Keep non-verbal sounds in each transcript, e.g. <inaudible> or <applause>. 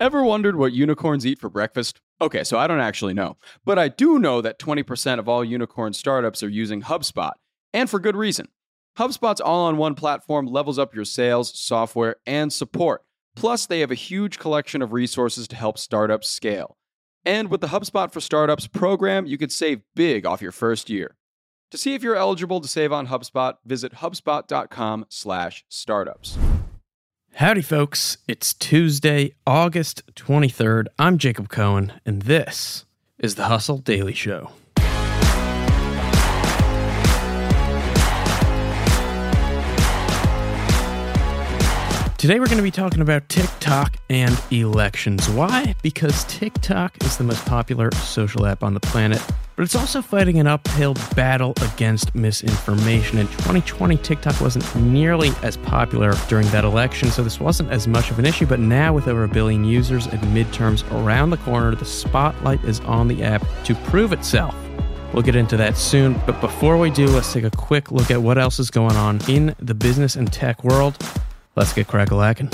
Ever wondered what unicorns eat for breakfast? Okay, so I don't actually know, but I do know that 20% of all unicorn startups are using HubSpot, and for good reason. HubSpot's all on one platform levels up your sales, software, and support. Plus, they have a huge collection of resources to help startups scale. And with the HubSpot for Startups program, you could save big off your first year. To see if you're eligible to save on HubSpot, visit hubspot.com/startups. Howdy, folks. It's Tuesday, August 23rd. I'm Jacob Cohen, and this is the Hustle Daily Show. Today, we're going to be talking about TikTok and elections. Why? Because TikTok is the most popular social app on the planet, but it's also fighting an uphill battle against misinformation. In 2020, TikTok wasn't nearly as popular during that election, so this wasn't as much of an issue. But now, with over a billion users and midterms around the corner, the spotlight is on the app to prove itself. We'll get into that soon, but before we do, let's take a quick look at what else is going on in the business and tech world. Let's get crack-a-lacking.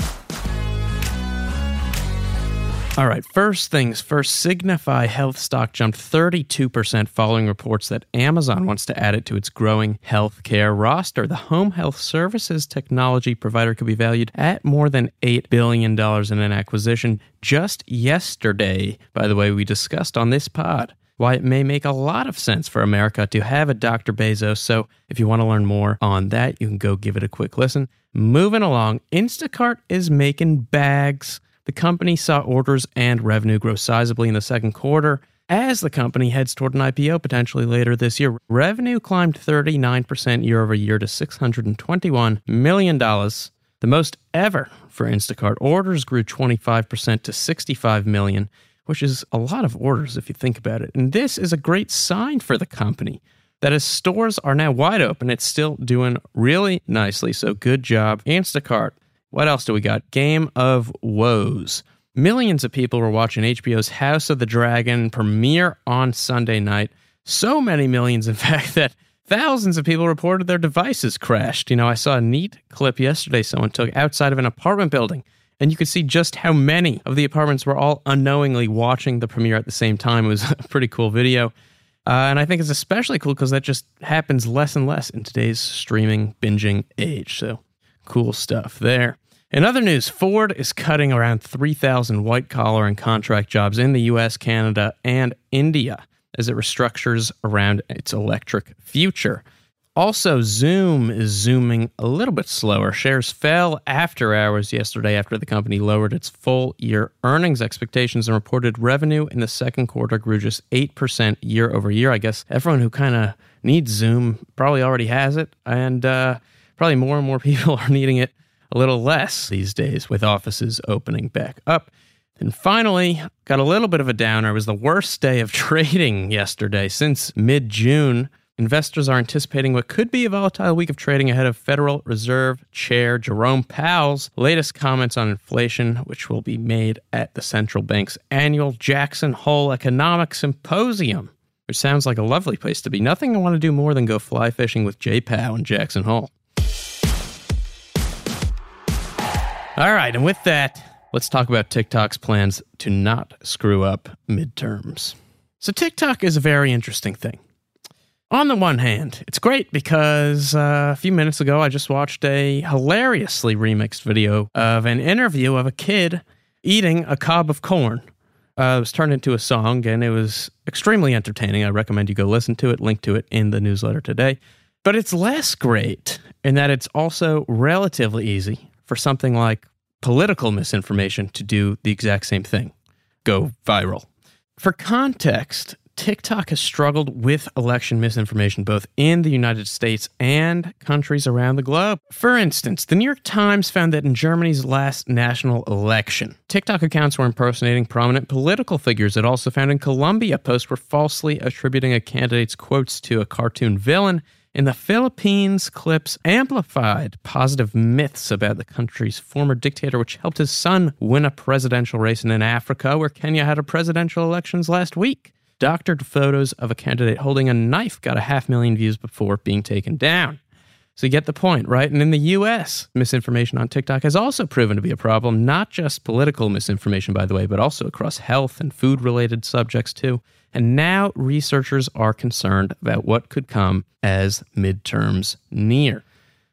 All right, first things first, Signify Health stock jumped 32% following reports that Amazon wants to add it to its growing healthcare roster. The home health services technology provider could be valued at more than $8 billion in an acquisition. Just yesterday, by the way, we discussed on this pod why it may make a lot of sense for America to have a Dr. Bezos. So if you want to learn more on that, you can go give it a quick listen. Moving along, Instacart is making bags. The company saw orders and revenue grow sizably in the second quarter. As the company heads toward an IPO potentially later this year, revenue climbed 39% year over year to $621 million, the most ever for Instacart. Orders grew 25% to 65 million which is a lot of orders if you think about it. And this is a great sign for the company that as stores are now wide open, it's still doing really nicely. So good job, Instacart. What else do we got? Game of Woes. Millions of people were watching HBO's House of the Dragon premiere on Sunday night. So many millions, in <laughs> fact, that thousands of people reported their devices crashed. You know, I saw a neat clip yesterday someone took outside of an apartment building and you could see just how many of the apartments were all unknowingly watching the premiere at the same time. It was <laughs> a pretty cool video. Uh, and I think it's especially cool because that just happens less and less in today's streaming binging age. So cool stuff there. In other news, Ford is cutting around 3,000 white collar and contract jobs in the US, Canada, and India as it restructures around its electric future. Also, Zoom is zooming a little bit slower. Shares fell after hours yesterday after the company lowered its full year earnings expectations and reported revenue in the second quarter grew just 8% year over year. I guess everyone who kind of needs Zoom probably already has it, and uh, probably more and more people <laughs> are needing it a little less these days with offices opening back up. And finally, got a little bit of a downer. It was the worst day of <laughs> trading yesterday since mid June. Investors are anticipating what could be a volatile week of trading ahead of Federal Reserve Chair Jerome Powell's latest comments on inflation, which will be made at the central bank's annual Jackson Hole Economic Symposium, which sounds like a lovely place to be. Nothing I want to do more than go fly fishing with Jay Powell in Jackson Hole. All right, and with that, let's talk about TikTok's plans to not screw up midterms. So, TikTok is a very interesting thing. On the one hand, it's great because uh, a few minutes ago I just watched a hilariously remixed video of an interview of a kid eating a cob of corn. Uh, it was turned into a song and it was extremely entertaining. I recommend you go listen to it, link to it in the newsletter today. But it's less great in that it's also relatively easy for something like political misinformation to do the exact same thing go viral. For context, TikTok has struggled with election misinformation both in the United States and countries around the globe. For instance, the New York Times found that in Germany's last national election, TikTok accounts were impersonating prominent political figures. It also found in Colombia posts were falsely attributing a candidate's quotes to a cartoon villain. In the Philippines, clips amplified positive myths about the country's former dictator, which helped his son win a presidential race. And in Africa, where Kenya had a presidential elections last week, doctored photos of a candidate holding a knife got a half million views before being taken down. So you get the point, right? And in the US, misinformation on TikTok has also proven to be a problem, not just political misinformation, by the way, but also across health and food related subjects too. And now researchers are concerned about what could come as midterms near.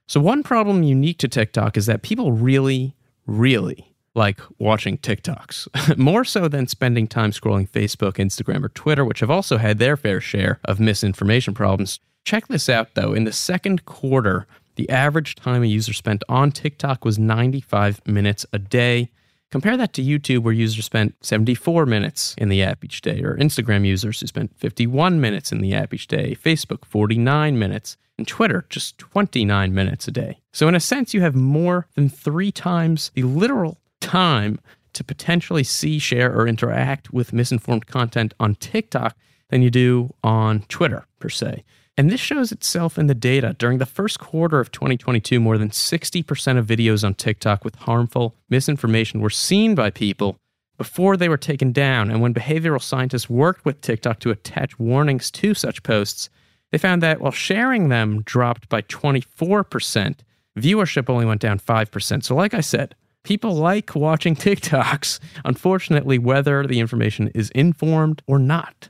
So, one problem unique to TikTok is that people really, really like watching TikToks, <laughs> more so than spending time scrolling Facebook, Instagram, or Twitter, which have also had their fair share of misinformation problems. Check this out though. In the second quarter, the average time a user spent on TikTok was 95 minutes a day. Compare that to YouTube, where users spent 74 minutes in the app each day, or Instagram users who spent 51 minutes in the app each day, Facebook 49 minutes, and Twitter just 29 minutes a day. So, in a sense, you have more than three times the literal time to potentially see, share, or interact with misinformed content on TikTok than you do on Twitter, per se. And this shows itself in the data. During the first quarter of 2022, more than 60% of videos on TikTok with harmful misinformation were seen by people before they were taken down. And when behavioral scientists worked with TikTok to attach warnings to such posts, they found that while sharing them dropped by 24%, viewership only went down 5%. So, like I said, people like watching <laughs> TikToks, unfortunately, whether the information is informed or not.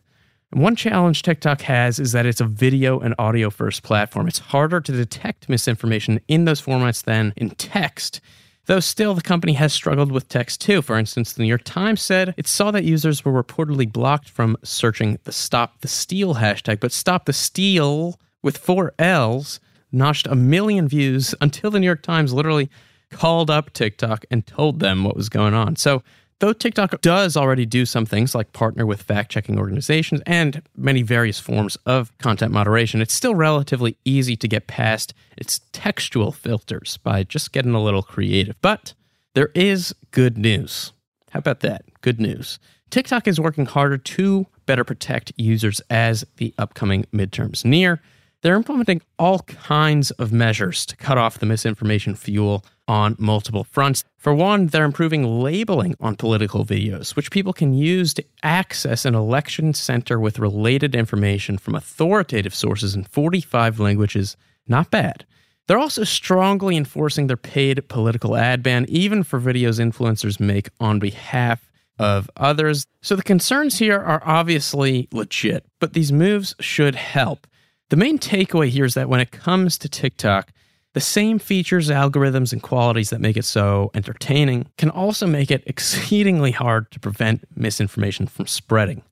And one challenge TikTok has is that it's a video and audio first platform. It's harder to detect misinformation in those formats than in text. Though still, the company has struggled with text too. For instance, the New York Times said it saw that users were reportedly blocked from searching the Stop the Steal hashtag, but Stop the Steal with four L's notched a million views until the New York Times literally called up TikTok and told them what was going on. So Though TikTok does already do some things like partner with fact checking organizations and many various forms of content moderation, it's still relatively easy to get past its textual filters by just getting a little creative. But there is good news. How about that? Good news. TikTok is working harder to better protect users as the upcoming midterms near. They're implementing all kinds of measures to cut off the misinformation fuel on multiple fronts. For one, they're improving labeling on political videos, which people can use to access an election center with related information from authoritative sources in 45 languages. Not bad. They're also strongly enforcing their paid political ad ban, even for videos influencers make on behalf of others. So the concerns here are obviously legit, but these moves should help. The main takeaway here is that when it comes to TikTok, the same features, algorithms, and qualities that make it so entertaining can also make it exceedingly hard to prevent misinformation from spreading.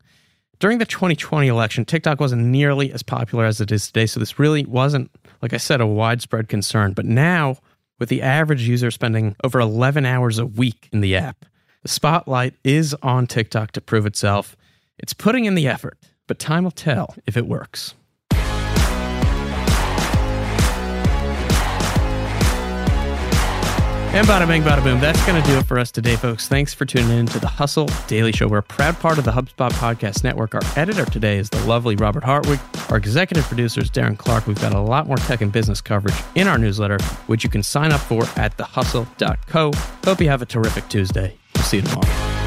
During the 2020 election, TikTok wasn't nearly as popular as it is today, so this really wasn't, like I said, a widespread concern. But now, with the average user spending over 11 hours a week in the app, the spotlight is on TikTok to prove itself. It's putting in the effort, but time will tell if it works. And bada bang, bada boom. That's going to do it for us today, folks. Thanks for tuning in to the Hustle Daily Show. We're a proud part of the HubSpot Podcast Network. Our editor today is the lovely Robert Hartwig. Our executive producer is Darren Clark. We've got a lot more tech and business coverage in our newsletter, which you can sign up for at thehustle.co. Hope you have a terrific Tuesday. We'll see you tomorrow.